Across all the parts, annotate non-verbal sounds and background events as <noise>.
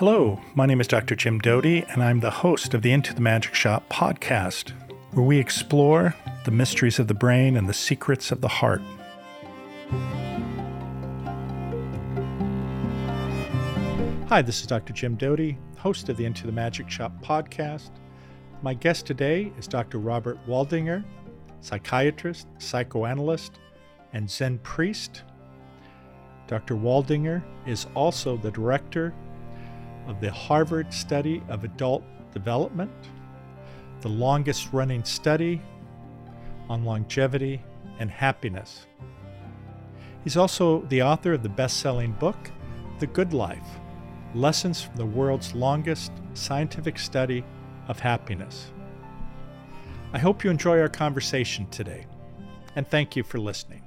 Hello, my name is Dr. Jim Doty, and I'm the host of the Into the Magic Shop podcast, where we explore the mysteries of the brain and the secrets of the heart. Hi, this is Dr. Jim Doty, host of the Into the Magic Shop podcast. My guest today is Dr. Robert Waldinger, psychiatrist, psychoanalyst, and Zen priest. Dr. Waldinger is also the director of the Harvard Study of Adult Development, the longest running study on longevity and happiness. He's also the author of the best selling book, The Good Life Lessons from the World's Longest Scientific Study of Happiness. I hope you enjoy our conversation today, and thank you for listening.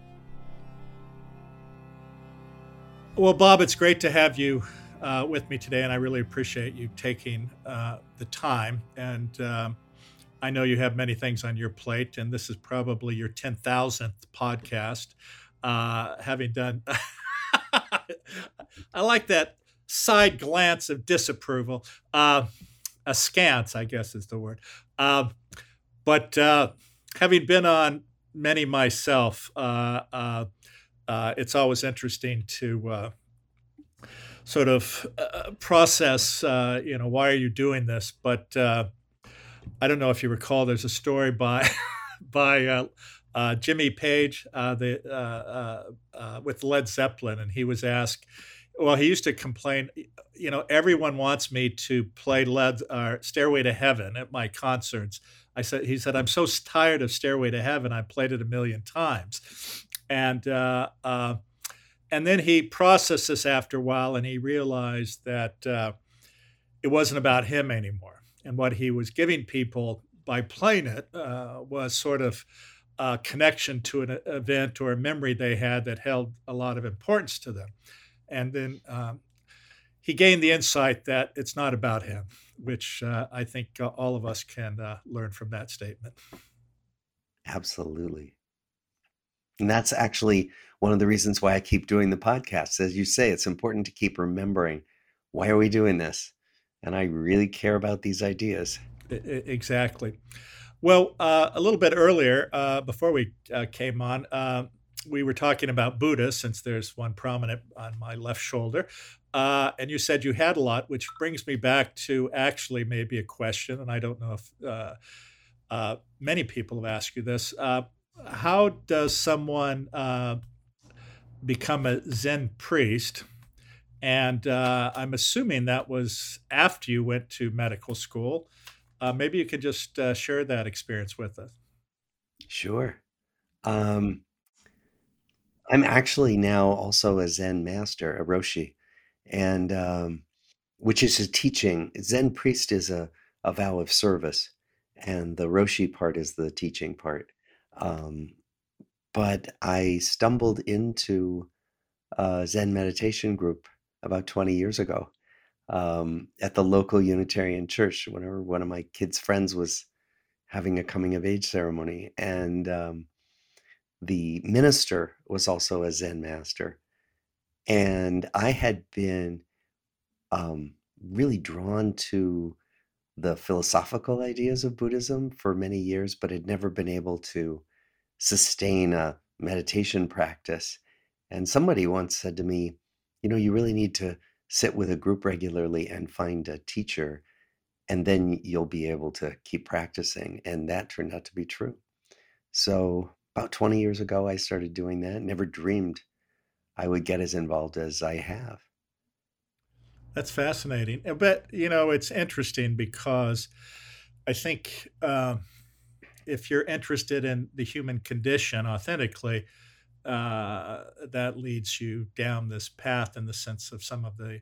Well, Bob, it's great to have you uh, with me today, and I really appreciate you taking uh, the time. And um, I know you have many things on your plate, and this is probably your 10,000th podcast. Uh, having done, <laughs> I like that side glance of disapproval. Uh, askance, I guess is the word. Uh, but uh, having been on many myself, uh, it's always interesting to sort of uh, uh, process, uh, you know, why are you doing this? But I don't know if you recall, there's a story by <laughs> by Jimmy Page, the with Led Zeppelin, and he was asked well, he used to complain, you know, everyone wants me to play Led uh, Stairway to Heaven at my concerts. I said, he said, I'm so tired of Stairway to Heaven. I played it a million times, and uh, uh, and then he processed this after a while, and he realized that uh, it wasn't about him anymore, and what he was giving people by playing it uh, was sort of a connection to an event or a memory they had that held a lot of importance to them and then um, he gained the insight that it's not about him, which uh, I think uh, all of us can uh, learn from that statement. Absolutely. And that's actually one of the reasons why I keep doing the podcast. As you say, it's important to keep remembering why are we doing this? And I really care about these ideas. Exactly. Well, uh, a little bit earlier, uh, before we uh, came on, we were talking about Buddha, since there's one prominent on my left shoulder. Uh, and you said you had a lot, which brings me back to actually maybe a question. And I don't know if uh, uh, many people have asked you this. Uh, how does someone uh, become a Zen priest? And uh, I'm assuming that was after you went to medical school. maybe you could just share that experience with us. Sure. Um, I'm actually now also a Zen master, a Roshi, and um, which is a teaching. Zen priest is a, a vow of service, and the Roshi part is the teaching part. Um, but I stumbled into a Zen meditation group about 20 years ago um, at the local Unitarian church. Whenever one of my kids' friends was having a coming of age ceremony, and um, the minister was also a Zen master. And I had been um, really drawn to the philosophical ideas of Buddhism for many years, but had never been able to sustain a meditation practice. And somebody once said to me, You know, you really need to sit with a group regularly and find a teacher, and then you'll be able to keep practicing. And that turned out to be true. So about 20 years ago, I started doing that. Never dreamed I would get as involved as I have. That's fascinating. But, you know, it's interesting because I think uh, if you're interested in the human condition authentically, uh, that leads you down this path in the sense of some of the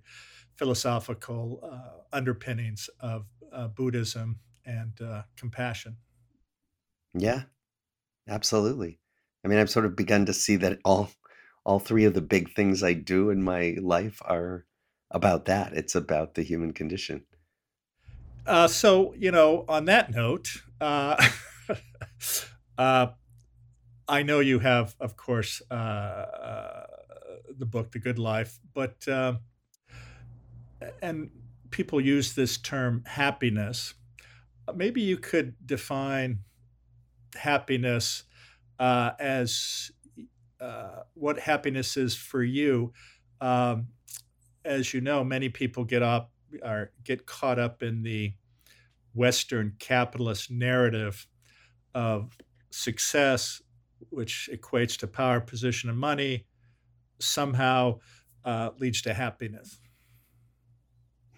philosophical uh, underpinnings of uh, Buddhism and uh, compassion. Yeah, Absolutely. I mean, I've sort of begun to see that all all three of the big things I do in my life are about that. It's about the human condition. Uh, so, you know, on that note, <laughs> uh, <laughs> uh, I know you have, of course, uh, uh, the book, The Good Life, but, uh, and people use this term happiness. Maybe you could define happiness uh, as uh, what happiness is for you. Um, as you know, many people get up or get caught up in the Western capitalist narrative of success, which equates to power, position, and money, somehow uh, leads to happiness.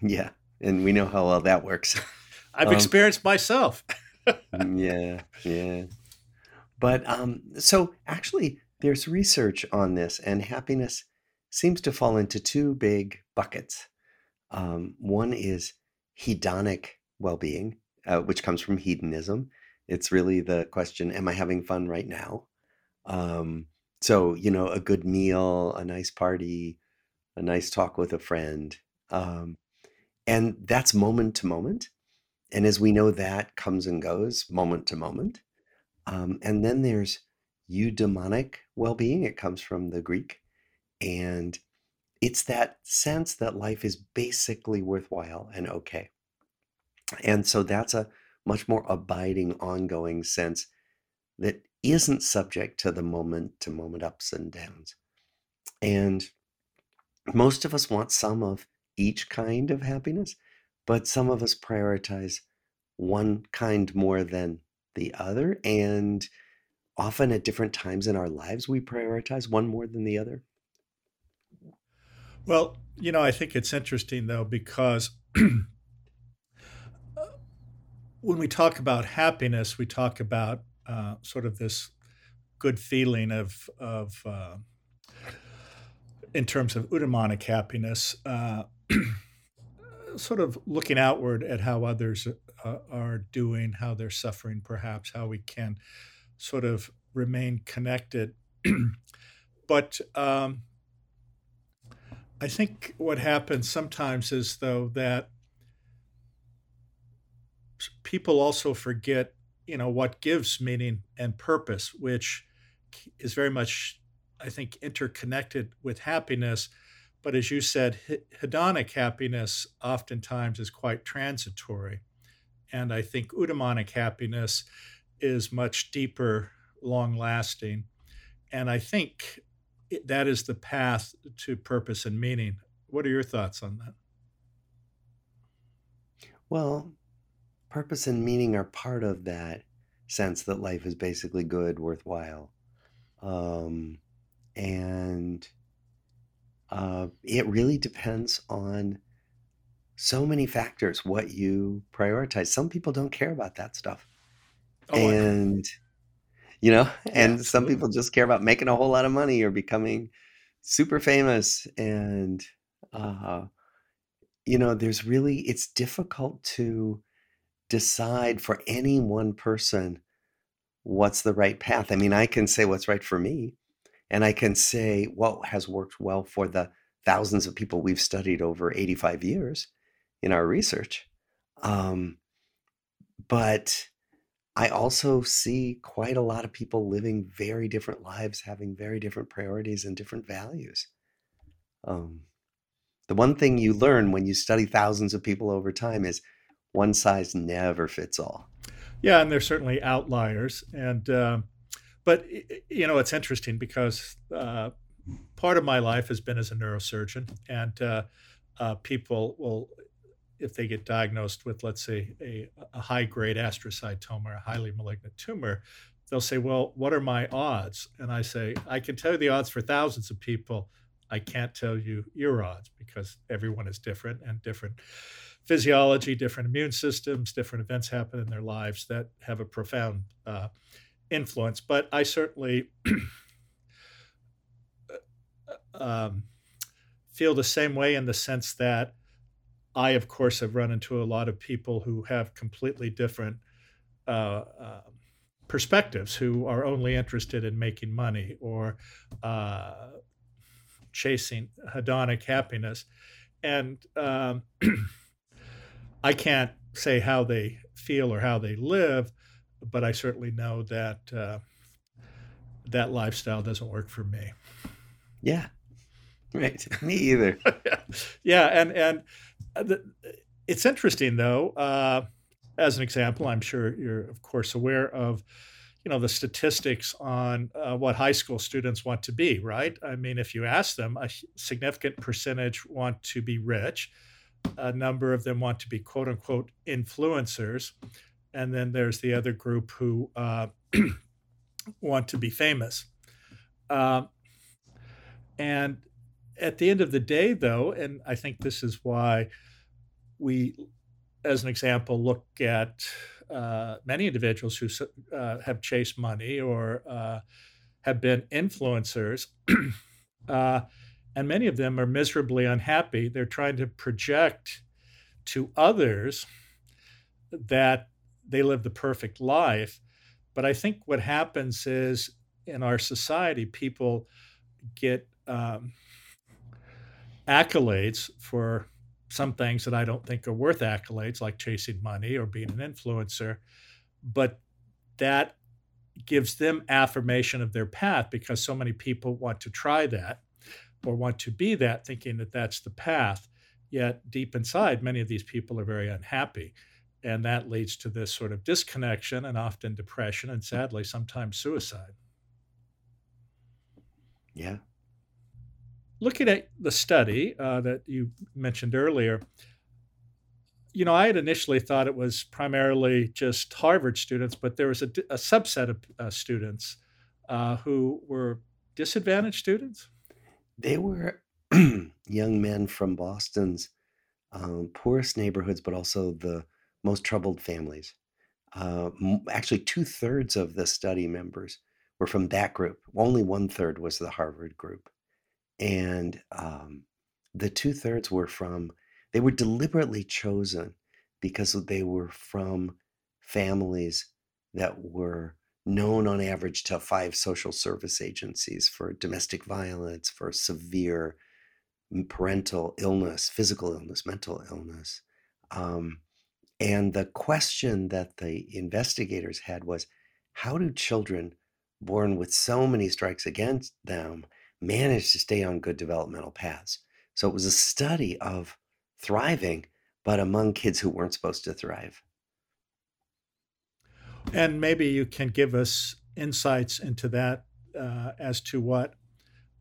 Yeah, and we know how well that works. <laughs> I've um, experienced myself. <laughs> yeah, yeah. But um, so actually, there's research on this, and happiness seems to fall into two big buckets. Um, one is hedonic well being, uh, which comes from hedonism. It's really the question Am I having fun right now? Um, so, you know, a good meal, a nice party, a nice talk with a friend. Um, and that's moment to moment. And as we know, that comes and goes moment to moment. Um, and then there's eudaimonic well being. It comes from the Greek. And it's that sense that life is basically worthwhile and okay. And so that's a much more abiding, ongoing sense that isn't subject to the moment to moment ups and downs. And most of us want some of each kind of happiness, but some of us prioritize one kind more than the other. And often at different times in our lives, we prioritize one more than the other. Well, you know, I think it's interesting though, because <clears throat> when we talk about happiness, we talk about uh, sort of this good feeling of, of uh, in terms of eudaimonic happiness, uh, <clears throat> sort of looking outward at how others uh, are doing, how they're suffering, perhaps, how we can sort of remain connected. <clears throat> but um, I think what happens sometimes is, though, that people also forget, you know, what gives meaning and purpose, which is very much, I think, interconnected with happiness. But as you said, hedonic happiness oftentimes is quite transitory. And I think eudaimonic happiness is much deeper, long lasting. And I think that is the path to purpose and meaning. What are your thoughts on that? Well, purpose and meaning are part of that sense that life is basically good, worthwhile. Um, and uh, it really depends on so many factors what you prioritize. Some people don't care about that stuff. Oh, and you know, <laughs> and yeah, some people just care about making a whole lot of money or becoming super famous and uh you know, there's really it's difficult to decide for any one person what's the right path. I mean, I can say what's right for me, and I can say what has worked well for the thousands of people we've studied over 85 years in our research. Um, but I also see quite a lot of people living very different lives, having very different priorities and different values. Um, the one thing you learn when you study thousands of people over time is one size never fits all. Yeah, and there's certainly outliers, and uh, but you know it's interesting because uh, part of my life has been as a neurosurgeon, and uh, uh people will if they get diagnosed with, let's say, a, a high grade astrocytoma, a highly malignant tumor, they'll say, Well, what are my odds? And I say, I can tell you the odds for thousands of people. I can't tell you your odds because everyone is different and different physiology, different immune systems, different events happen in their lives that have a profound uh, influence. But I certainly <clears throat> um, feel the same way in the sense that I, of course, have run into a lot of people who have completely different uh, uh, perspectives, who are only interested in making money or uh, chasing hedonic happiness. And um, <clears throat> I can't say how they feel or how they live, but I certainly know that uh, that lifestyle doesn't work for me. Yeah, right. <laughs> me either. <laughs> yeah, and and uh, the, It's interesting, though. Uh, as an example, I'm sure you're, of course, aware of you know the statistics on uh, what high school students want to be right i mean if you ask them a significant percentage want to be rich a number of them want to be quote unquote influencers. And then there's the other group who uh, <clears throat> want to be famous. Uh, and at the end of the day though and i think this is why we as an example look at uh, many individuals who uh, have chased money or uh, have been influencers, <clears throat> uh, and many of them are miserably unhappy. They're trying to project to others that they live the perfect life. But I think what happens is in our society, people get um, accolades for some things that I don't think are worth accolades, like chasing money or being an influencer, but that gives them affirmation of their path because so many people want to try that or want to be that, thinking that that's the path. Yet deep inside, many of these people are very unhappy. And that leads to this sort of disconnection and often depression and sadly, sometimes suicide. Yeah, looking at the study uh, that you mentioned earlier, you know, I had initially thought it was primarily just Harvard students, but there was a, a subset of uh, students uh, who were disadvantaged students. They were <clears throat> young men from Boston's um, poorest neighborhoods, but also the most troubled families. Uh, actually, two thirds of the study members were from that group. Only one third was the Harvard group and um, the two thirds were from they were deliberately chosen because they were from families that were known on average to five social service agencies for domestic violence for severe parental illness physical illness mental illness um, and the question that the investigators had was how do children born with so many strikes against them managed to stay on good developmental paths. So it was a study of thriving, but among kids who weren't supposed to thrive. And maybe you can give us insights into that uh, as to what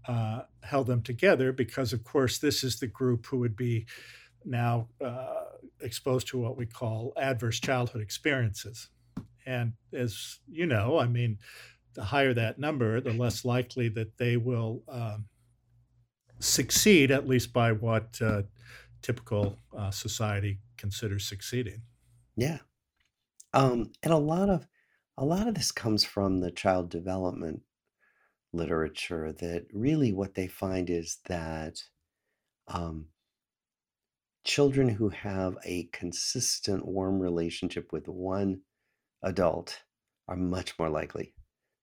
uh, held them together, because of course, this is the group who would be now uh, exposed to what we call adverse childhood experiences. And as you know, I mean, the higher that number, the less likely that they will um, succeed, at least by what uh, typical uh, society considers succeeding. Yeah, um, and a lot of a lot of this comes from the child development literature. That really what they find is that um, children who have a consistent, warm relationship with one adult are much more likely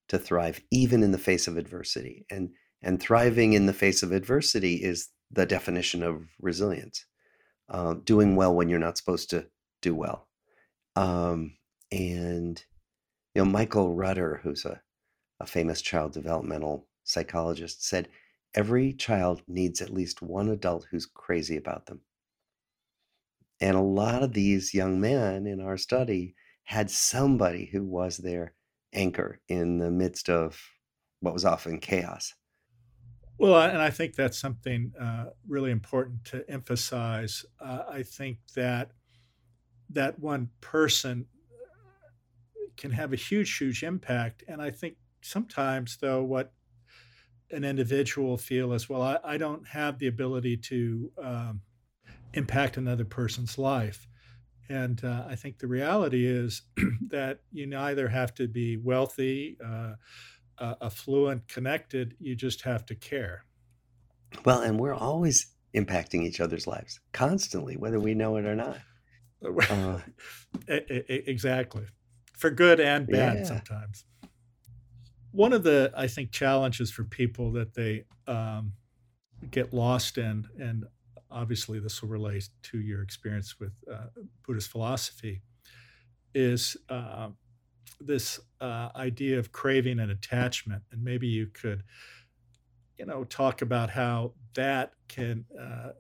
to thrive even in the face of adversity and and thriving in the face of adversity is the definition of resilience uh, doing well when you're not supposed to do well um, and you know Michael Rutter who's a, a famous child developmental psychologist said every child needs at least one adult who's crazy about them and a lot of these young men in our study had somebody who was their anchor in the midst of what was often chaos. Well, and I think that's something uh, really important to emphasize. Uh, I think that that one person can have a huge, huge impact. And I think sometimes, though, what an individual feel is, well, I, I don't have the ability to um, impact another person's life. And uh, I think the reality is <clears throat> that you neither have to be wealthy, uh, uh, affluent, connected. You just have to care. Well, and we're always impacting each other's lives constantly, whether we know it or not. <laughs> Uh, <laughs> exactly. For good and bad yeah. sometimes. One of the, I think, challenges for people that they um, get lost in, and obviously this will relate to your experience with uh, Buddhist philosophy, is uh, this uh, idea of craving and attachment. And maybe you could, you know, talk about how that can uh,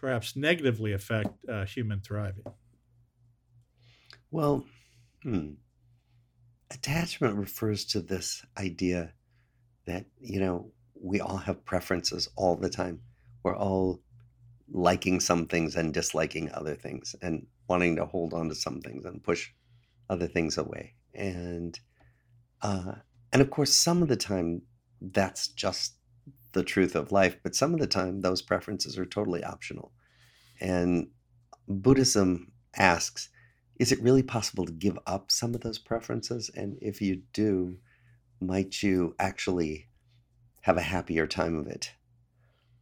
perhaps negatively affect uh, human thriving? Well, hmm. Attachment refers to this idea that, you know, we all have preferences all the time. We're all liking some things and disliking other things and wanting to hold on to some things and push other things away. And uh, and of course, some of the time that's just the truth of life, but some of the time those preferences are totally optional. And Buddhism asks, is it really possible to give up some of those preferences? And if you do, might you actually have a happier time of it?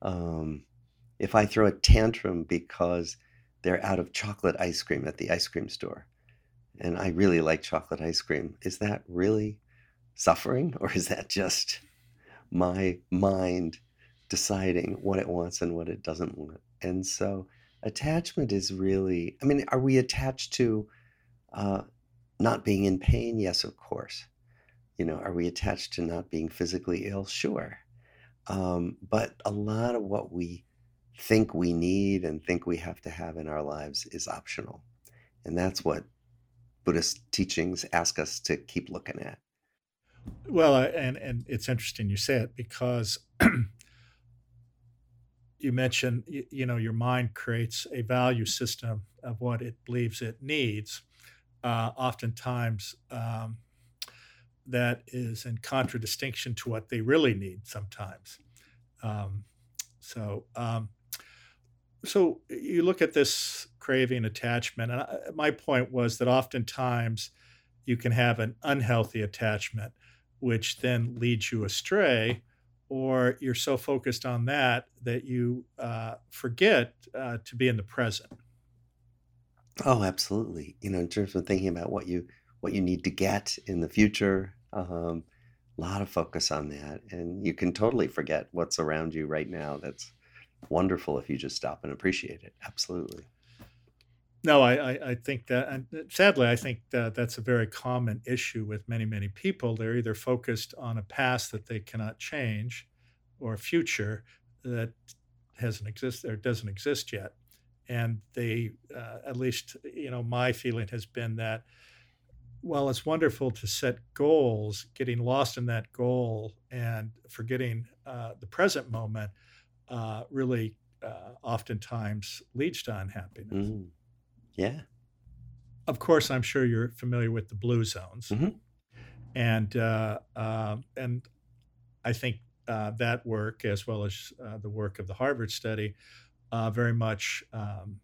Um, if I throw a tantrum because they're out of chocolate ice cream at the ice cream store, and I really like chocolate ice cream, is that really suffering <laughs> or is that just my mind deciding what it wants and what it doesn't want? And so attachment is really, I mean, are we attached to uh, not being in pain? Yes, of course. You know, are we attached to not being physically ill? Sure. Um, but a lot of what we think we need and think we have to have in our lives is optional. And that's what Buddhist teachings ask us to keep looking at. Well, uh, and and it's interesting you say it because <clears throat> you mentioned you, know your mind creates a value system of what it believes it needs. Uh, oftentimes, um, that is in contradistinction to what they really need. Sometimes, um, so um, so you look at this craving attachment, and I, my point was that oftentimes you can have an unhealthy attachment which then leads you astray, or you're so focused on that that you uh, forget uh, to be in the present. Oh, absolutely. You know, in terms of thinking about what you what you need to get in the future, um, a lot of focus on that, and you can totally forget what's around you right now. That's wonderful if you just stop and appreciate it. Absolutely. No, I, I, I think that, and sadly, I think that that's a very common issue with many, many people. They're either focused on a past that they cannot change or a future that hasn't existed or doesn't exist yet. And they, uh, at least, you know, my feeling has been that while it's wonderful to set goals, getting lost in that goal and forgetting uh, the present moment uh, really uh, oftentimes leads to unhappiness. Mm. Yeah. Of course, I'm sure you're familiar with the blue zones, hmm and uh, uh, and I think uh, that work, as well as uh, the work of the Harvard study, uh, very much um,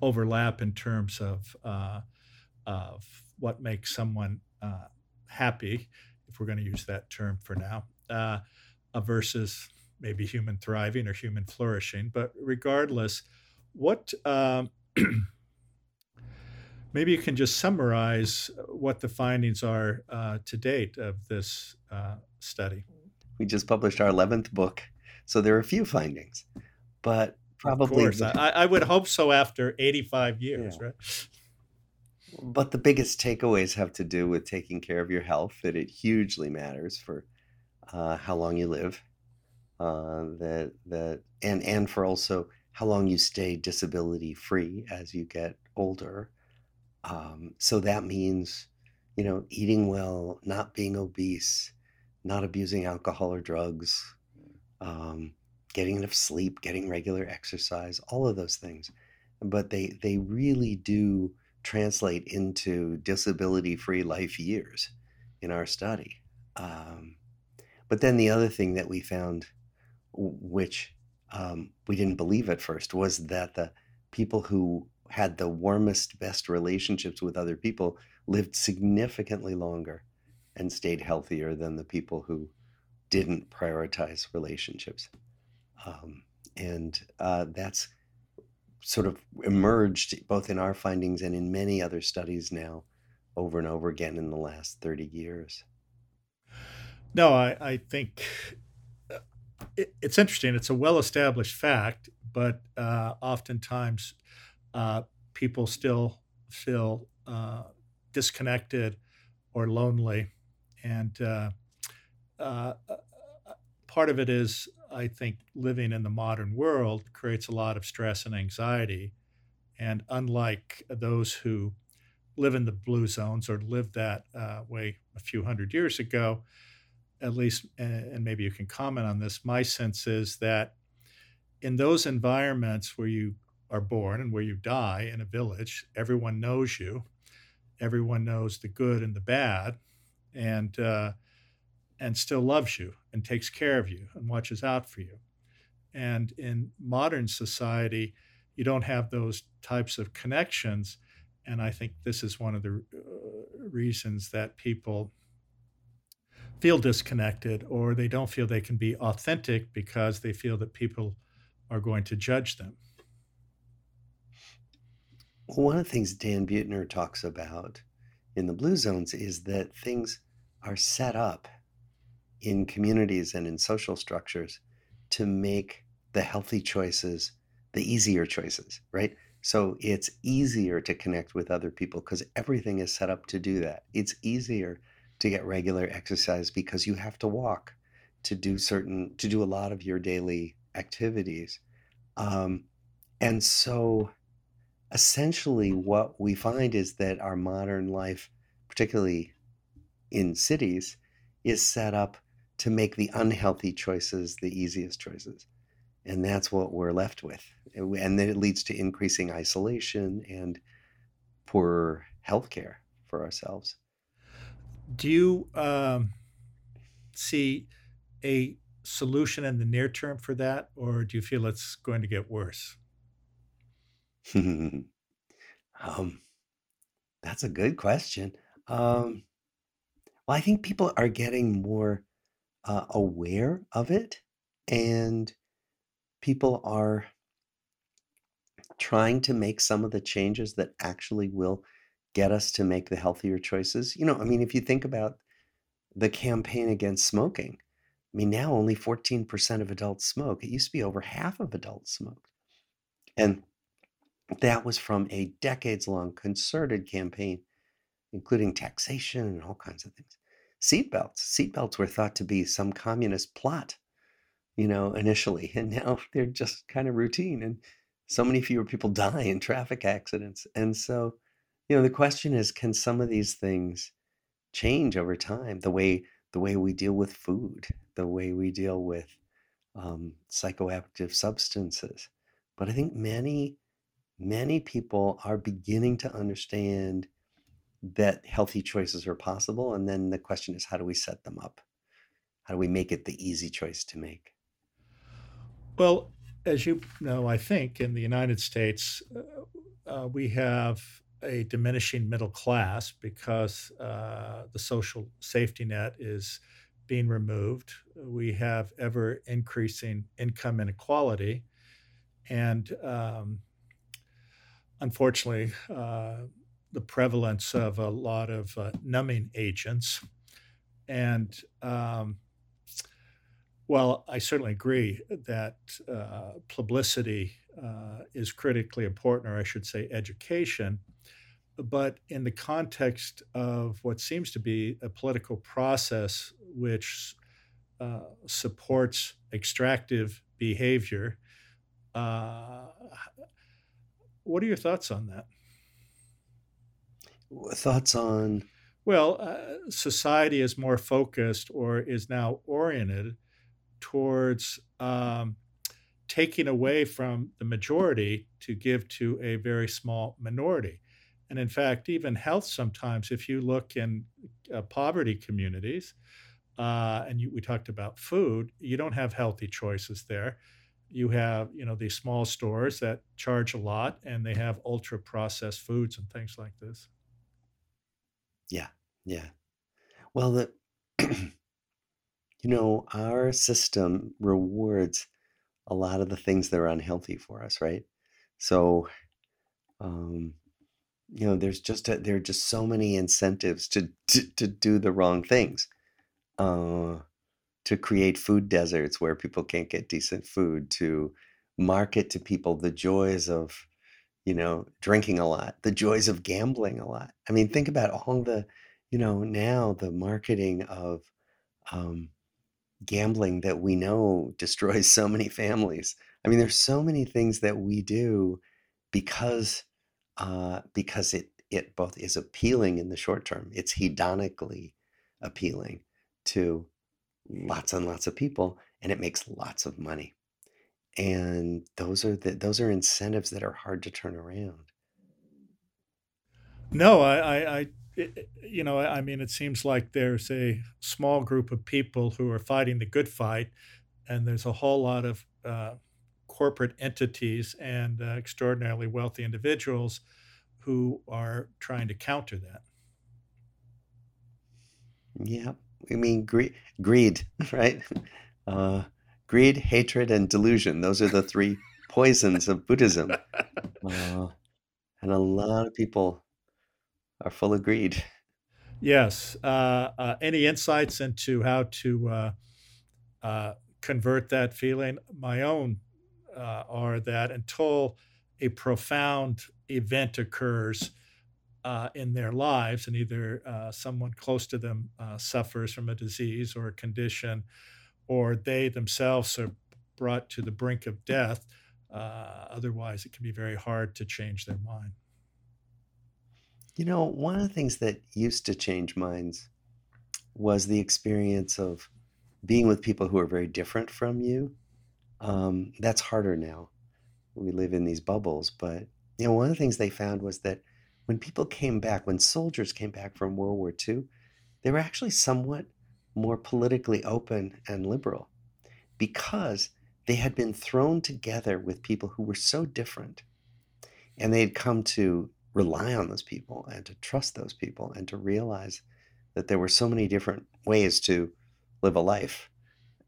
overlap in terms of uh, of what makes someone uh, happy, if we're going to use that term for now, versus maybe human thriving or human flourishing. But regardless, what um, <clears throat> Maybe you can just summarize what the findings are uh, to date of this uh, study. We just published our 11th book, so there are a few findings, but probably. Of course, I, I, would hope so after 85 years, yeah. right? But the biggest takeaways have to do with taking care of your health, that it hugely matters for uh, how long you live, uh, that, that, and, and for also how long you stay disability free as you get older um, so that means, you know, eating well, not being obese, not abusing alcohol or drugs, um, getting enough sleep, getting regular exercise, all of those things. But they they really do translate into disability-free life years in our study. Um, but then the other thing that we found, which um, we didn't believe at first, was that the people who had the warmest, best relationships with other people lived significantly longer and stayed healthier than the people who didn't prioritize relationships. Um, and uh, that's sort of emerged both in our findings and in many other studies now over and over again in the last 30 years. No, I, I think uh, it, it's interesting. It's a well established fact, but uh, oftentimes uh, people still feel uh, disconnected or lonely. And uh, uh, part of it is I think living in the modern world creates a lot of stress and anxiety. And unlike those who live in the blue zones or lived that uh, way a few hundred years ago, at least, and maybe you can comment on this, my sense is that in those environments where you are born and where you die in a village, everyone knows you, everyone knows the good and the bad, and uh, and still loves you and takes care of you and watches out for you. And in modern society, you don't have those types of connections. And I think this is one of the uh, reasons that people feel disconnected or they don't feel they can be authentic because they feel that people are going to judge them. One of the things Dan Buettner talks about in the Blue Zones is that things are set up in communities and in social structures to make the healthy choices the easier choices, right? So it's easier to connect with other people because everything is set up to do that. It's easier to get regular exercise because you have to walk to do certain, to do a lot of your daily activities. Um, and so essentially, what we find is that our modern life, particularly in cities, is set up to make the unhealthy choices the easiest choices. And that's what we're left with. And then it leads to increasing isolation and poor health care for ourselves. Do you um, see a solution in the near term for that, or do you feel it's going to get worse? <laughs> um, that's a good question. Um, well, I think people are getting more uh, aware of it and people are trying to make some of the changes that actually will get us to make the healthier choices. You know, I mean, if you think about the campaign against smoking, I mean, now only 14% of adults smoke. It used to be over half of adults smoked. And that was from a decades long concerted campaign, including taxation and all kinds of things seatbelts. Seatbelts were thought to be some communist plot, you know, initially, <laughs> and now they're just kind of routine. And so many fewer people <laughs> die in traffic accidents. And so, you know, the question is, can some of these things change over time? The way the way we deal with food, the way we deal with um, psychoactive substances. But I think many, many people are beginning to understand that healthy choices are possible. And then the question is, how do we set them up? How do we make it the easy choice to make? Well, as you know, I think in the United States, uh, uh, we have a diminishing middle class because uh, the social safety net is being removed. We have ever increasing income inequality. And um, unfortunately, uh, the prevalence of a lot of uh, numbing agents. And um, well, I certainly agree that uh, publicity uh, is critically important, or I should say, education. But in the context of what seems to be a political process which uh, supports extractive behavior, uh, what are your thoughts on that? Thoughts on? Well, uh, society is more focused or is now oriented towards um, taking away from the majority to give to a very small minority. And in fact, even health sometimes, if you look in uh, poverty communities, uh, and you, we talked about food, you don't have healthy choices there. You have, you know, these small stores that charge a lot, and they have ultra processed foods and things like this. Yeah, yeah. Well, the <clears throat> you know, our system rewards a lot of the things that are unhealthy for us, right? So, um, you know, there's just a, there are just so many incentives to to, to do the wrong things, uh, to create food deserts where people can't get decent food, to market to people the joys of you know, drinking a lot, the joys of gambling a lot. I mean, think about all the, you know, now the marketing of, um, gambling that we know <laughs> destroys so many families. I mean, there's so many things that we do because uh, because it it both is appealing in the short term. It's hedonically appealing to lots and lots of people, and it makes lots of money. And those are the those are incentives that are hard to turn around. No, I, I, I it, you know, I mean, it seems like there's a small group of people who are fighting the good fight, and there's a whole lot of uh, corporate entities and uh, extraordinarily wealthy individuals who are trying to counter that. Yeah, I mean greed, greed, <laughs> right? Uh, greed, hatred, and delusion. Those are the three poisons of Buddhism. <laughs> Uh, and a lot of people are full of greed. Yes. Uh, uh, any insights into how to uh, uh convert that feeling? My own uh, are that until a profound event occurs uh, in their lives, and either someone close to them suffers from a disease or a condition, or they themselves are brought to the brink of death, otherwise, it can be very hard to change their mind. You know, one of the things that used to change minds was the experience of being with people who are very different from you. Um, that's harder now. We live in these bubbles, but you know, one of the things they found was that when people came back, when soldiers came back from World War II, they were actually somewhat more politically open and liberal because they had been thrown together with people who were so different. And they had come to rely on those people and to trust those people and to realize that there were so many different ways to live a life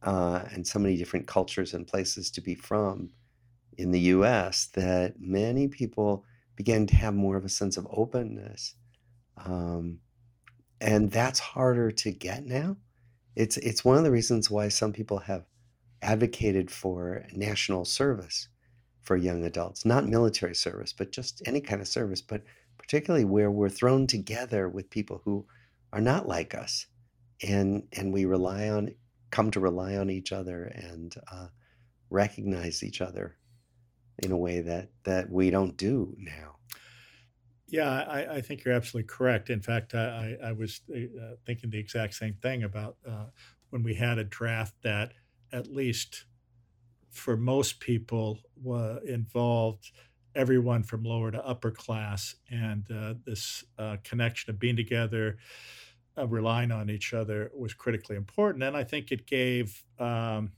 uh, and so many different cultures and places to be from in the US that many people began to have more of a sense of openness. Um, and that's harder to get now. It's, it's one of the reasons why some people have advocated for national service for young adults, not military service, but just any kind of service, but particularly where we're thrown together with people who are not like us and and we rely on come to rely on each other and uh, recognize each other in a way that that we don't do now. Yeah, I, I think you're absolutely correct. In fact, I, I was uh, thinking the exact same thing about uh, when we had a draft that at least for most people uh, involved everyone from lower to upper class and uh, this uh, connection of being together uh, relying on each other was critically important and i think it gave um,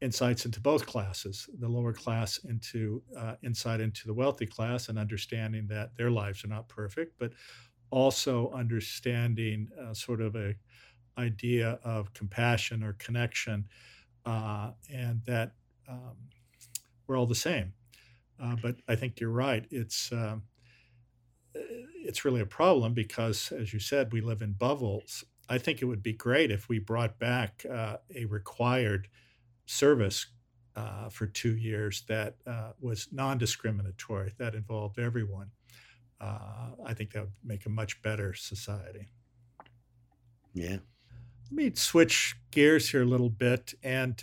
insights into both classes the lower class into uh, insight into the wealthy class and understanding that their lives are not perfect but also understanding uh, sort of a idea of compassion or connection and that um, we're all the same. Uh, but I think you're right. It's uh, it's really a problem because, as you said, we live in bubbles. I think it would be great if we brought back uh, a required service uh, for two years that uh, was non-discriminatory, that involved everyone. Uh, I think that would make a much better society. Yeah. Let me switch gears here a little bit and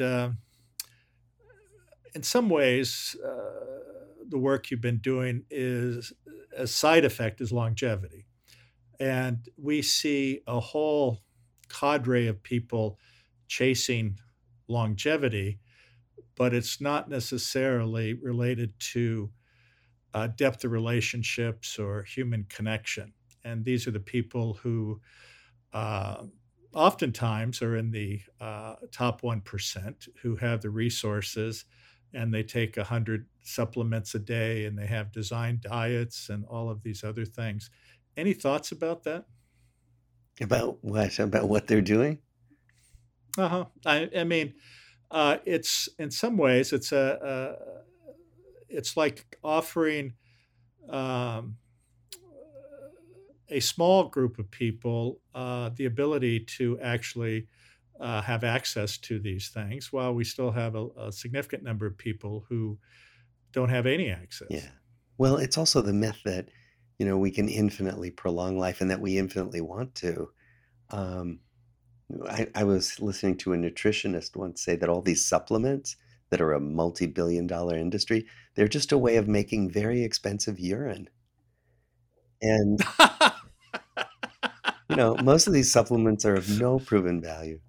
in some ways, uh, the work you've been doing is a side effect is longevity. And we see a whole cadre of people chasing longevity, but it's not necessarily related to uh, depth of relationships or human connection. And these are the people who uh, oftentimes are in the uh, top 1% who have the resources and they take 100 supplements a day and they have designed diets and all of these other things. Any thoughts about that? About what? About what they're doing? Uh huh. I, I mean, uh, it's in some ways it's a, a it's like offering um, a small group of people uh, the ability to actually uh, have access to these things, while we still have a, a, significant number of people who don't have any access. Yeah. Well, it's also the myth that you know we can infinitely prolong life and that we infinitely want to. Um, I, I was listening to a nutritionist once say that all these supplements that are a multi-billion dollar industry, they're just a way of making very expensive urine. And you know, <laughs> most of these supplements are of no proven value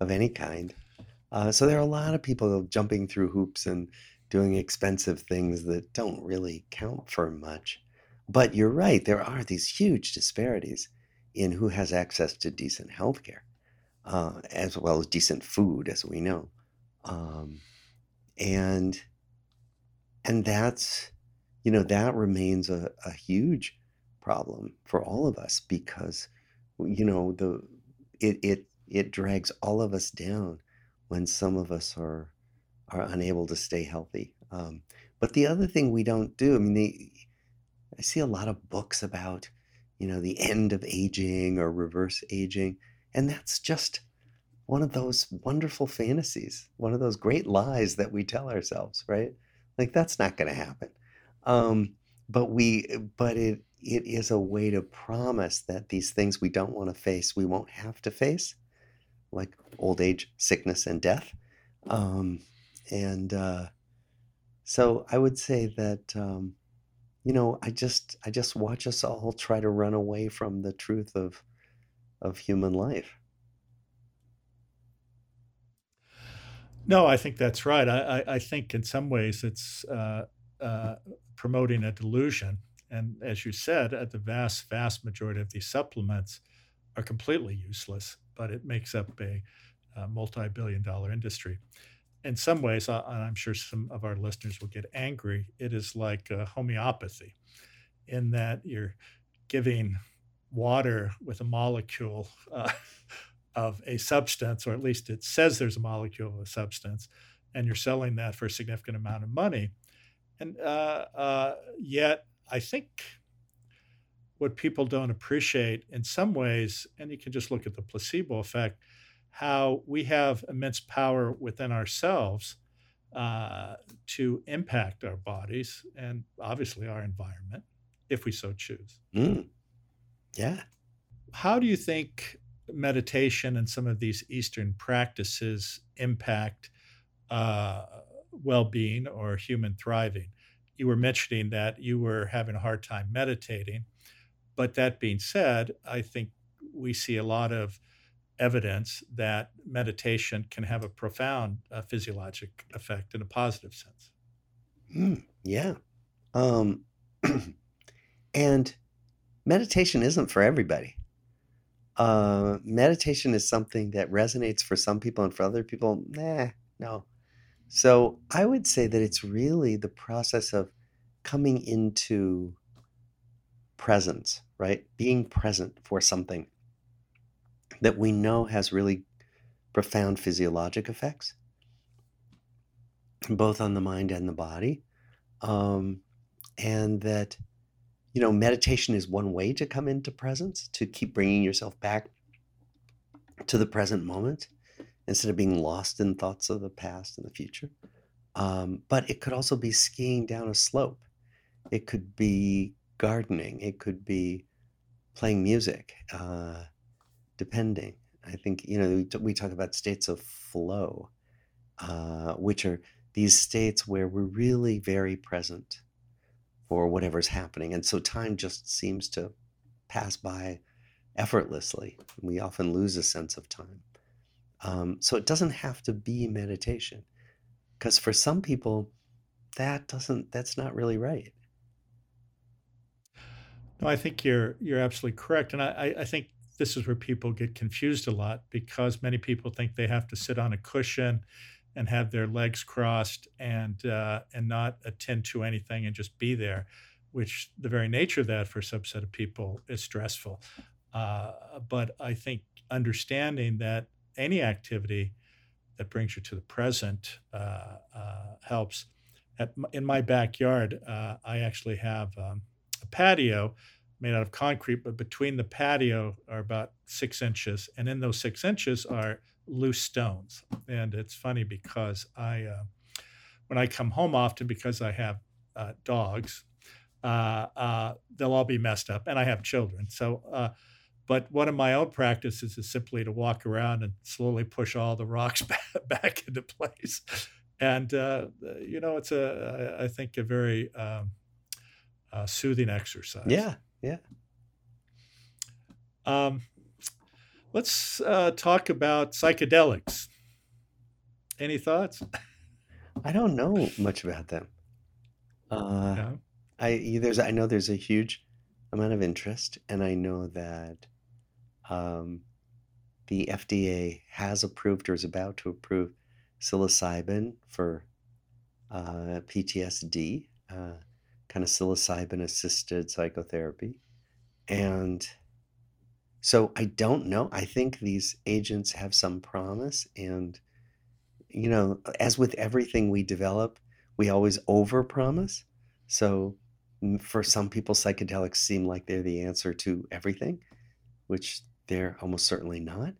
of any kind. Uh, so there are a lot of people jumping through hoops and doing expensive things that don't really count for much. But you're right, there are these huge disparities in who has access to decent healthcare, uh, as well as decent food, as we know. Um, and and that's you know that remains a, a huge problem for all of us because you know the it it it drags all of us down when some of us are are unable to stay healthy. Um, but the other thing we don't do, I mean, they, I see a lot of books about, you know, the end of aging or reverse aging, and that's just one of those wonderful fantasies, one of those great lies that we tell ourselves, right? Like that's not going to happen. Um, but we, but it it is a way to promise that these things we don't want to face, we won't have to face, like old age, sickness, and death. Um, and uh, so I would say that um, you know I just I just watch us all try to run away from the truth of of human life. No, I think that's right. I, I, I think in some ways it's uh, uh, promoting a delusion. And as you said, uh, the vast, vast majority of these supplements are completely useless, but it makes up a, a multi billion dollar industry. In some ways, uh, and I'm sure some of our listeners will get angry, it is like uh, homeopathy in that you're giving water with a molecule uh, <laughs> of a substance, or at least it says there's a molecule of a substance, and you're selling that for a significant amount of money. And uh, uh, yet, I think what people don't appreciate in some ways, and you can just look at the placebo effect, how we have immense power within ourselves uh, to impact our bodies and obviously our environment if we so choose. Mm. Yeah. How do you think meditation and some of these Eastern practices impact uh, well being or human thriving? You were mentioning that you were having a hard time meditating. But that being said, I think we see a lot of evidence that meditation can have a profound uh, physiologic effect in a positive sense. Mm, yeah. Um, <clears throat> and meditation isn't for everybody. Uh, meditation is something that resonates for some people and for other people, nah, no. So I would say that it's really the process of coming into presence, right? Being present for something that we know has really profound physiologic effects, both on the mind and the body. Um, and that you know, meditation is one way to come into presence, to keep bringing yourself back to the present moment instead of being lost in thoughts of the past and the future. Um, but it could also be skiing down a slope. It could be gardening. It could be playing music, uh, depending. I think, you know, we talk about states of flow, uh, which are these states where we're really very present for whatever's happening. And so time just seems to pass by effortlessly. We often lose a sense of time. Um, so it doesn't have to be meditation, because for some people, that doesn't. That's not really right. No, I think you're you're absolutely correct, and I, I think this is where people get confused a lot because many people think they have to sit on a cushion and have their legs crossed and uh, and not attend to anything and just be there, which the very nature of that for a subset of people is stressful. Uh, but I think understanding that any activity that brings you to the present uh, uh helps. At, in my backyard, uh, I actually have um, a patio made out of concrete, but between the patio are about six inches, and in those six inches are loose stones. And it's funny because I, uh, when I come home often because I have uh, dogs, uh, uh they'll all be messed up, and I have children. So, uh, but one of my own practices is simply to walk around and slowly push all the rocks <laughs> back, back into place. And, uh, you know, it's a, I think, a very um, uh, soothing exercise. Yeah, yeah. Um, let's uh, talk about psychedelics. Any thoughts? I don't know much about them. Uh, Yeah. I there's I know there's a huge amount of interest, and I know that um, the FDA has approved or is about to approve psilocybin for uh, PTSD, uh, kind of psilocybin assisted psychotherapy. And so I don't know. I think these agents have some promise. And, you know, as with everything we develop, we always overpromise. So for some people, psychedelics seem like they're the answer to everything, which they're almost certainly not.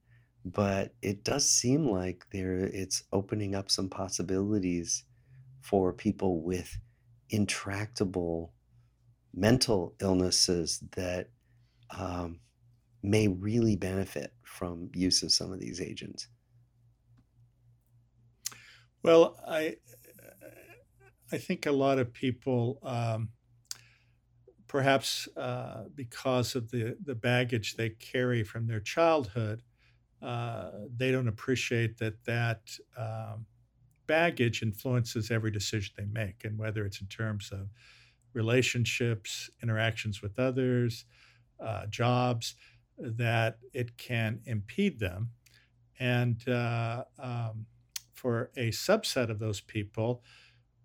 But it does seem like there it's opening up some possibilities for people with intractable mental illnesses that um, may really benefit from use of some of these agents. Well, I I think a lot of people, um, perhaps uh, because of the the baggage they carry from their childhood, uh, they don't appreciate that that um, baggage influences every decision they make, and whether it's in terms of relationships, interactions with others, uh, jobs, that it can impede them. And uh, um, for a subset of those people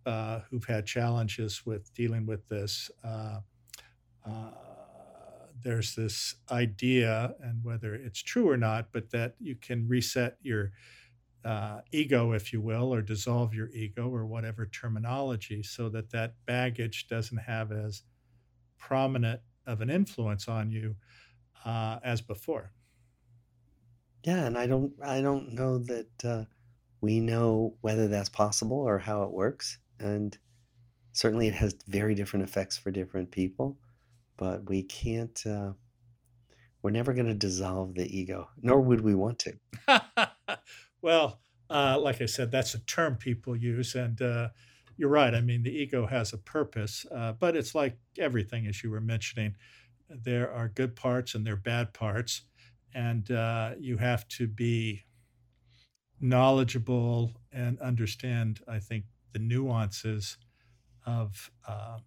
uh, who've had challenges with dealing with this, uh, uh, there's this idea, and whether it's true or not, but that you can reset your uh, ego, if you will, or dissolve your ego, or whatever terminology, so that that baggage doesn't have as prominent of an influence on you uh, as before. Yeah, and I don't I don't know that uh, we know whether that's possible or how it works. And certainly it has very different effects for different people, but we can't uh, we're never going to dissolve the ego, nor would we want to. <laughs> well, uh, like I said, that's a term people use, and uh, you're right. I mean, the ego has a purpose, uh, but it's like everything, as you were mentioning. There are good parts and there are bad parts, and uh, you have to be knowledgeable and understand, I think, the nuances of uh,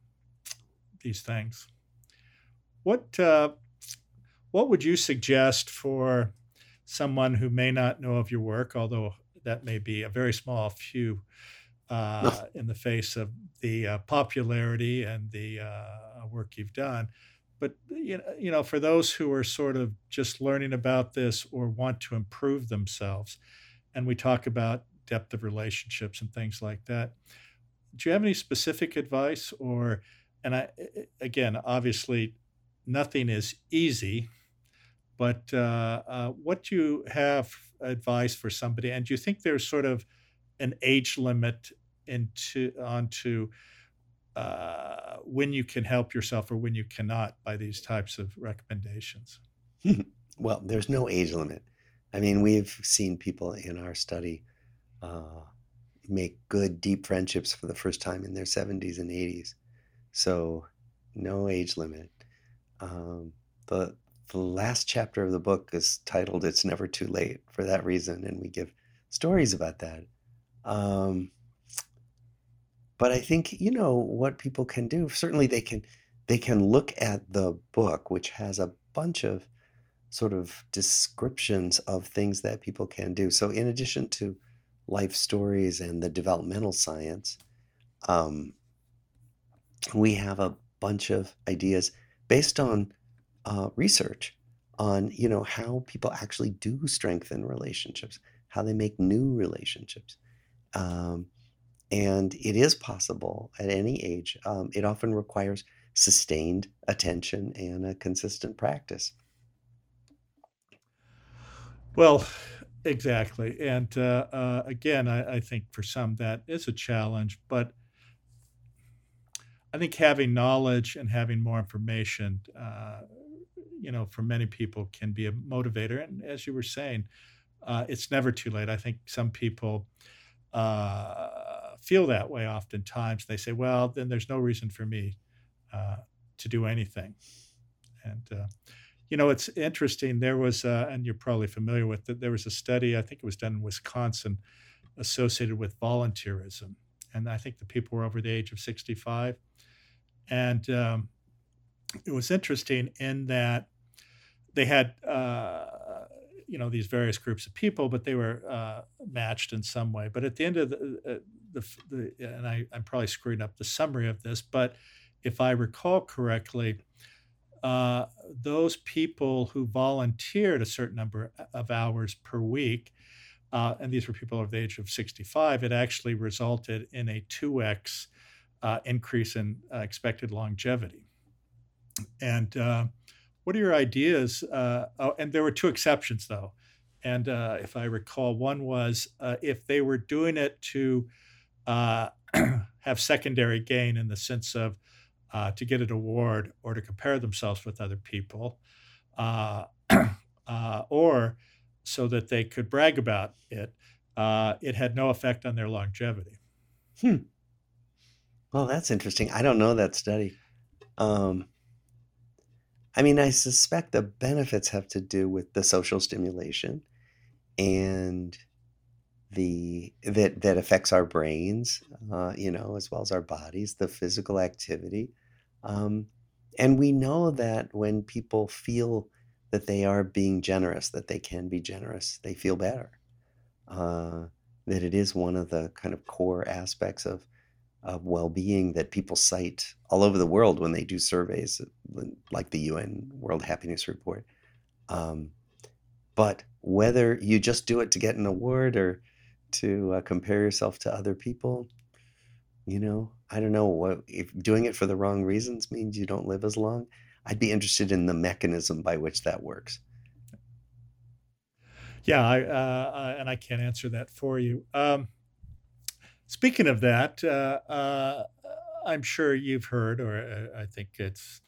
these things. What uh, what would you suggest for someone who may not know of your work, although that may be a very small few uh, <laughs> in the face of the uh, popularity and the uh, work you've done. But you know, you know, for those who are sort of just learning about this or want to improve themselves, and we talk about depth of relationships and things like that. Do you have any specific advice, or and I again, obviously, nothing is easy, but uh, uh, what do you have advice for somebody? And do you think there's sort of an age limit into onto uh, when you can help yourself or when you cannot by these types of recommendations? <laughs> well, there's no age limit. I mean, we've seen people in our study uh, make good, deep friendships for the first time in their 70s and 80s. So, no age limit. Um, the the last chapter of the book is titled "It's Never Too Late" for that reason, and we give stories about that. Um, but I think you know what people can do. Certainly, they can they can look at the book, which has a bunch of sort of descriptions of things that people can do. So, in addition to life stories and the developmental science, um, we have a bunch of ideas based on uh, research on you know how people actually do strengthen relationships, how they make new relationships. Um, and it is possible at any age. Um, it often requires sustained attention and a consistent practice. Well, exactly. And uh, uh, again, I, I think for some that is a challenge, but I think having knowledge and having more information, uh, you know, for many people can be a motivator. And as you were saying, uh, it's never too late. I think some people uh, feel that way oftentimes. They say, well, then there's no reason for me uh, to do anything. And, uh, you know, it's interesting. There was, uh, and you're probably familiar with it, there was a study, I think it was done in Wisconsin, associated with volunteerism. And I think the people were over the age of 65. And um, it was interesting in that they had, uh, you know, these various groups of people, but they were uh, matched in some way. But at the end of the, uh, the, the and I, I'm probably screwing up the summary of this, but if I recall correctly, uh, those people who volunteered a certain number of hours per week, uh, and these were people of the age of 65, it actually resulted in a 2x uh, increase in expected longevity. And what are your ideas? Uh, oh, and there were two exceptions, though. And if I recall, one was if they were doing it to <clears throat> have secondary gain in the sense of uh, to get an award or to compare themselves with other people, uh, <clears throat> uh, or so that they could brag about it, uh, it had no effect on their longevity. Hmm. Well, that's interesting. I don't know that study. Um, I mean, I suspect the benefits have to do with the social stimulation and the that that affects our brains, uh, you know, as well as our bodies, the physical activity. Um, and we know that when people feel that they are being generous, that they can be generous, they feel better. Uh, that it is one of the kind of core aspects of of well-being that people cite all over the world when they do surveys, like the UN World Happiness Report. Um, but whether you just do it to get an award or to uh, compare yourself to other people, you know, I don't know what if doing it for the wrong reasons means you don't live as long. I'd be interested in the mechanism by which that works. Yeah, I, uh, and I can't answer that for you. Um, speaking of that, uh, uh, I'm sure you've heard, or uh, I think it's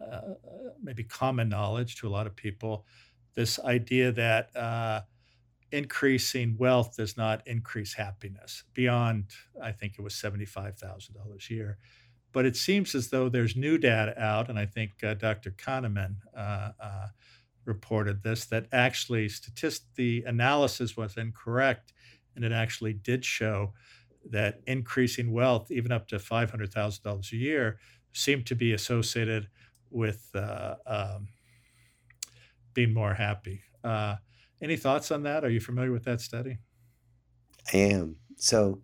uh, maybe common knowledge to a lot of people, this idea that uh, increasing wealth does not increase happiness beyond, I think it was $75,000 a year. But it seems as though there's new data out, and I think uh, Dr. Kahneman uh, uh, reported this, that actually statist- the analysis was incorrect, and it actually did show that increasing wealth, even up to $500,000 a year, seemed to be associated with uh, um, being more happy. Uh, any thoughts on that? Are you familiar with that study? I am. So,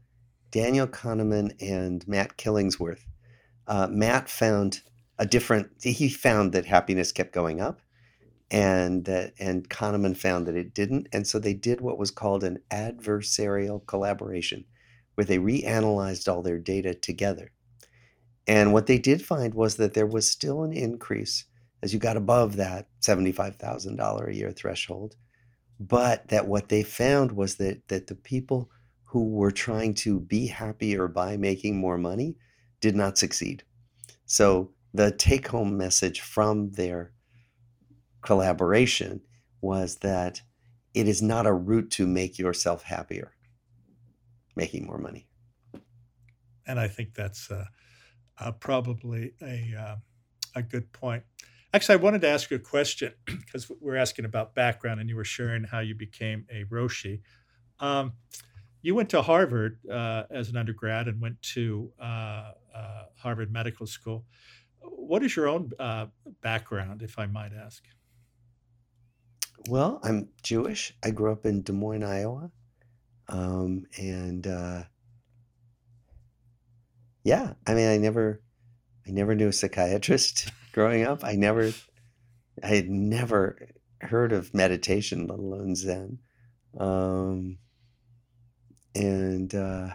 Daniel Kahneman and Matt Killingsworth. Uh, Matt found a different. He found that happiness kept going up, and uh, and Kahneman found that it didn't. And so they did what was called an adversarial collaboration, where they reanalyzed all their data together. And what they did find was that there was still an increase as you got above that $75,000 a year threshold but that what they found was that that the people who were trying to be happier by making more money did not succeed. So the take home message from their collaboration was that it is not a route to make yourself happier, making more money. And I think that's uh, uh, probably a, uh, a good point. Actually, I wanted to ask you a question <clears throat> because we're asking about background, and you were sharing how you became a Roshi. Um, you went to Harvard uh, as an undergrad and went to uh, uh, Harvard Medical School. What is your own uh, background, if I might ask? Well, I'm Jewish. I grew up in Des Moines, Iowa, um, and uh, yeah, I mean, I never, I never knew a psychiatrist <laughs> growing up. I never, I had never heard of meditation, let alone Zen. Um, and uh,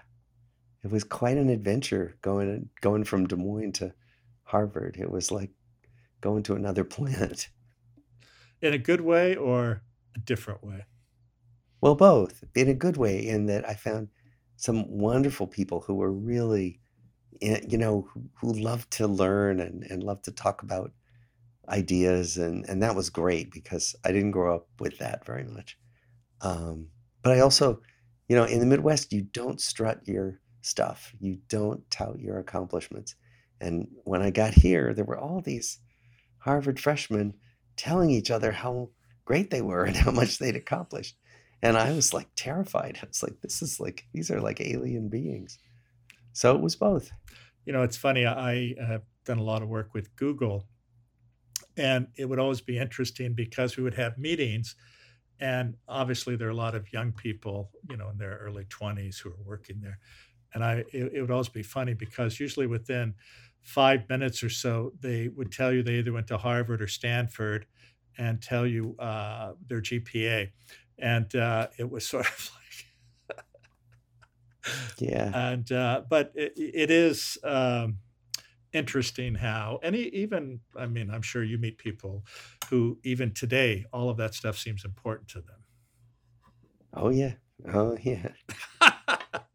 it was quite an adventure going going from Des Moines to Harvard. It was like going to another <laughs> planet. In a good way or a different way? Well, both. In a good way, in that I found some wonderful people who were really Eh, you know, who, loved to learn and, and love to talk about ideas, and and that was great because I didn't grow up with that very much. Um, but I also, you know, in the Midwest, you don't strut your stuff. You don't tout your accomplishments. And when I got here, there were all these Harvard freshmen telling each other how great they were <laughs> and how much they'd accomplished. And I was like terrified. I was like, this is like, these are like alien beings. So it was both. You know, it's funny. I have done a lot of work with Google, and it would always be interesting because we would have meetings. And obviously, there are a lot of young people, you know, in their early 20s who are working there. And I, it, it would always be funny because usually within five minutes or so, they would tell you they either went to Harvard or Stanford and tell you uh, their GPA. And uh, it was <laughs> sort of like, Yeah. and, uh, but it, it is um, interesting how, and even, I mean, I'm sure you meet people who, even today, all of that stuff seems important to them. Oh, yeah. Oh, yeah. <laughs>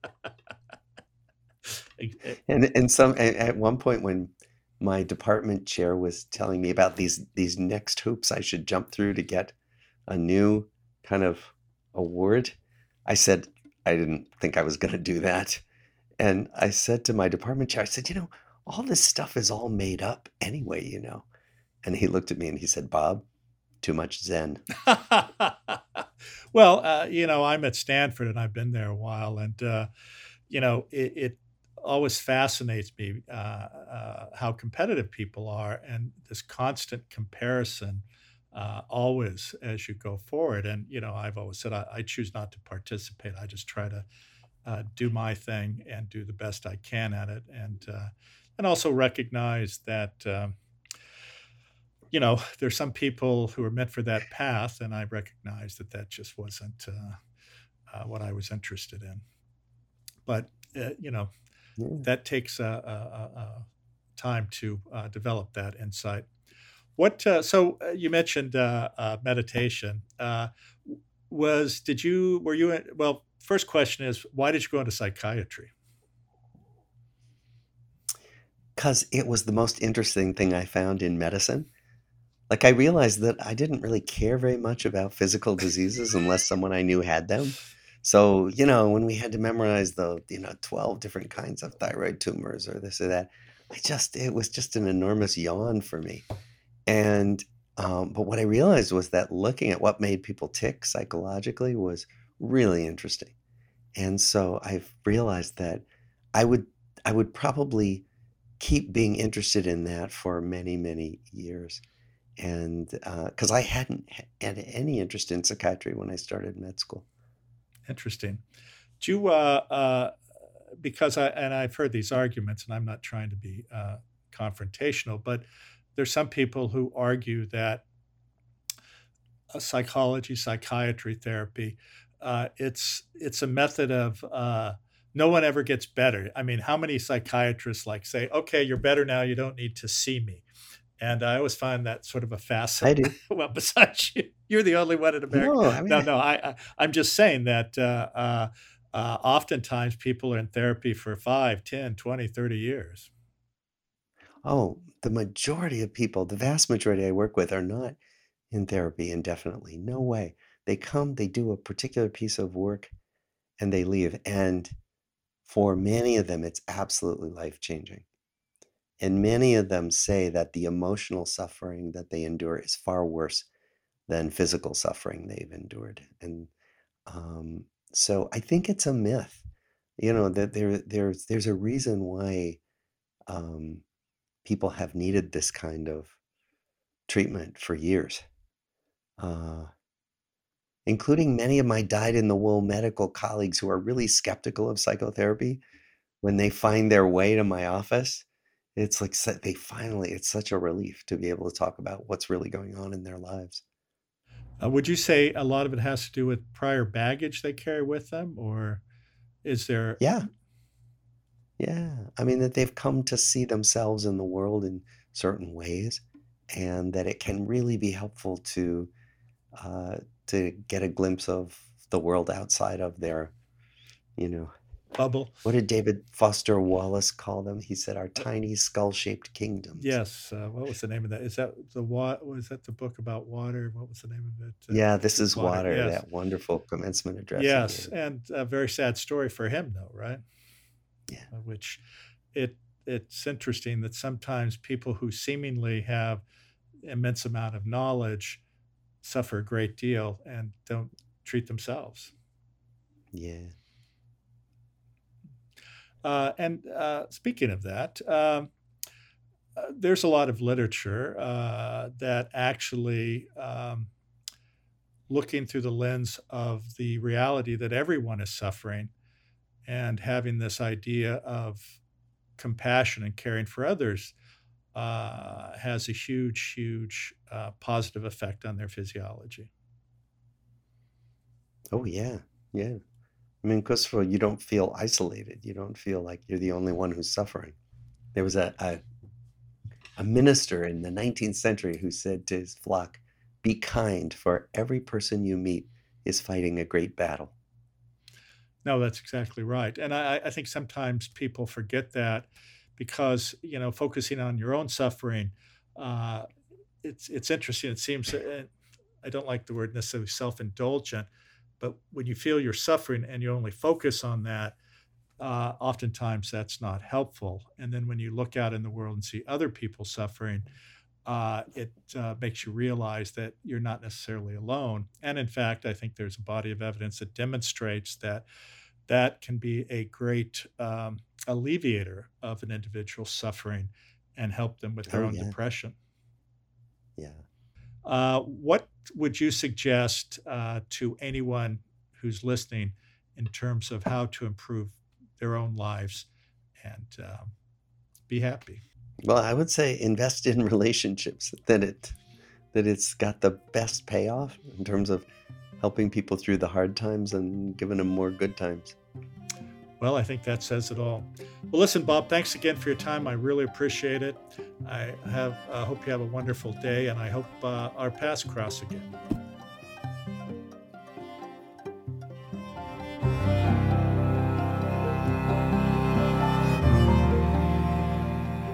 And and some at, at one point when my department chair was telling me about these these next hoops I should jump through to get a new kind of award, I said I didn't think I was going to do that. And I said to my department chair, I said, you know, all this stuff is all made up anyway, you know. And he looked at me and he said, Bob, too much Zen. <laughs> well, uh, you know, I'm at Stanford and I've been there a while, and uh, you know, it, it always fascinates me uh, uh, how competitive people are and this constant comparison uh, always as you go forward. And, you know, I've always said I, I choose not to participate. I just try to uh, do my thing and do the best I can at it. And, uh, and also recognize that, um, you know, there's some people who are meant for that path. And I recognize that that just wasn't uh, what I was interested in. But, you know, Yeah. that takes a, a, a, a time to uh, develop that insight. What uh, so uh, you mentioned uh, uh, meditation. Uh, was did you were you in, well? First question is why did you go into psychiatry? Because it was the most interesting thing I found in medicine. Like I realized that I didn't really care very much about physical diseases unless someone I knew had them. So, you know, when we had to memorize the, you know, 12 different kinds of thyroid tumors or this or that, I just, it was just an enormous yawn for me. And, um, but what I realized was that looking at what made people tick psychologically was really interesting. And so I've realized that I would, I would probably keep being interested in that for many, many years. And because I hadn't had any interest in psychiatry when I started med school. Interesting. Do you uh, uh, because I and I've heard these arguments, and I'm not trying to be uh, confrontational, but there's some people who argue that psychology, psychiatry therapy, uh, it's it's a method of uh, no one ever gets better. I mean, how many psychiatrists like say, "Okay, you're better now. You don't need to see me." And I always find that sort of a fascinating. <laughs> well, besides you, you're the only one in America. No, I mean, No, I, no, I, I I'm just saying that uh, uh, uh, oftentimes people are in therapy for 5, 10, 20, 30 years. oh, the majority of people, the vast majority I work with are not in therapy indefinitely. No way. They come, they do a particular piece of work, and they leave. And for many of them, it's absolutely life changing. And many of them say that the emotional suffering that they endure is far worse than physical suffering they've endured. And um, so I think it's a myth, you know, that there there's there's a reason why um, people have needed this kind of treatment for years, uh, including many of my dyed-in-the-wool medical colleagues who are really skeptical of psychotherapy. When they find their way to my office, it's like they finally, it's such a relief to be able to talk about what's really going on in their lives. Uh, would you say a lot of it has to do with prior baggage they carry with them, or is there? Yeah, yeah. I mean, that they've come to see themselves in the world in certain ways, and that it can really be helpful to uh, to get a glimpse of the world outside of their, you know, bubble. What did David Foster Wallace call them? He said, "Our tiny skull-shaped kingdoms." Yes. Uh, what was the name of that? Is that the what? Was that the book about water? What was the name of it? Uh, yeah, this is water. water yes. That wonderful commencement address. Yes, and a very sad story for him, though, right? Yeah. Uh, which it it's interesting that sometimes people who seemingly have immense amount of knowledge suffer a great deal and don't treat themselves. Yeah. Uh, and uh, speaking of that, um, uh, there's a lot of literature uh, that actually um, looking through the lens of the reality that everyone is suffering and having this idea of compassion and caring for others uh, has a huge, huge uh, positive effect on their physiology. Oh yeah, yeah. I mean, because all, you don't feel isolated. You don't feel like you're the only one who's suffering. There was a, a a minister in the 19th century who said to his flock, "Be kind, for every person you meet is fighting a great battle." No, that's exactly right. And I, I think sometimes people forget that because you know focusing on your own suffering, uh, it's it's interesting. It seems uh, I don't like the word necessarily self-indulgent, but when you feel you're suffering and you only focus on that, uh, oftentimes that's not helpful. And then when you look out in the world and see other people suffering, uh, it uh, makes you realize that you're not necessarily alone. And in fact, I think there's a body of evidence that demonstrates that that can be a great um, alleviator of an individual's suffering and help them with their Oh own yeah, depression. yeah. Uh, what would you suggest uh, to anyone who's listening in terms of how to improve their own lives and um, be happy? Well, I would say invest in <laughs> relationships. That it that it's got the best payoff in terms of helping people through the hard times and giving them more good times. Well, I think that says it all. Well, listen, Bob, thanks again for your time. I really appreciate it. I have uh, hope you have a wonderful day, and I hope uh, our paths cross again.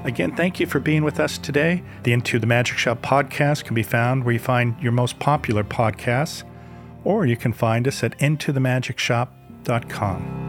Again, thank you for being with us today. The Into the Magic Shop podcast can be found where you find your most popular podcasts, or you can find us at intothemagicshop.com.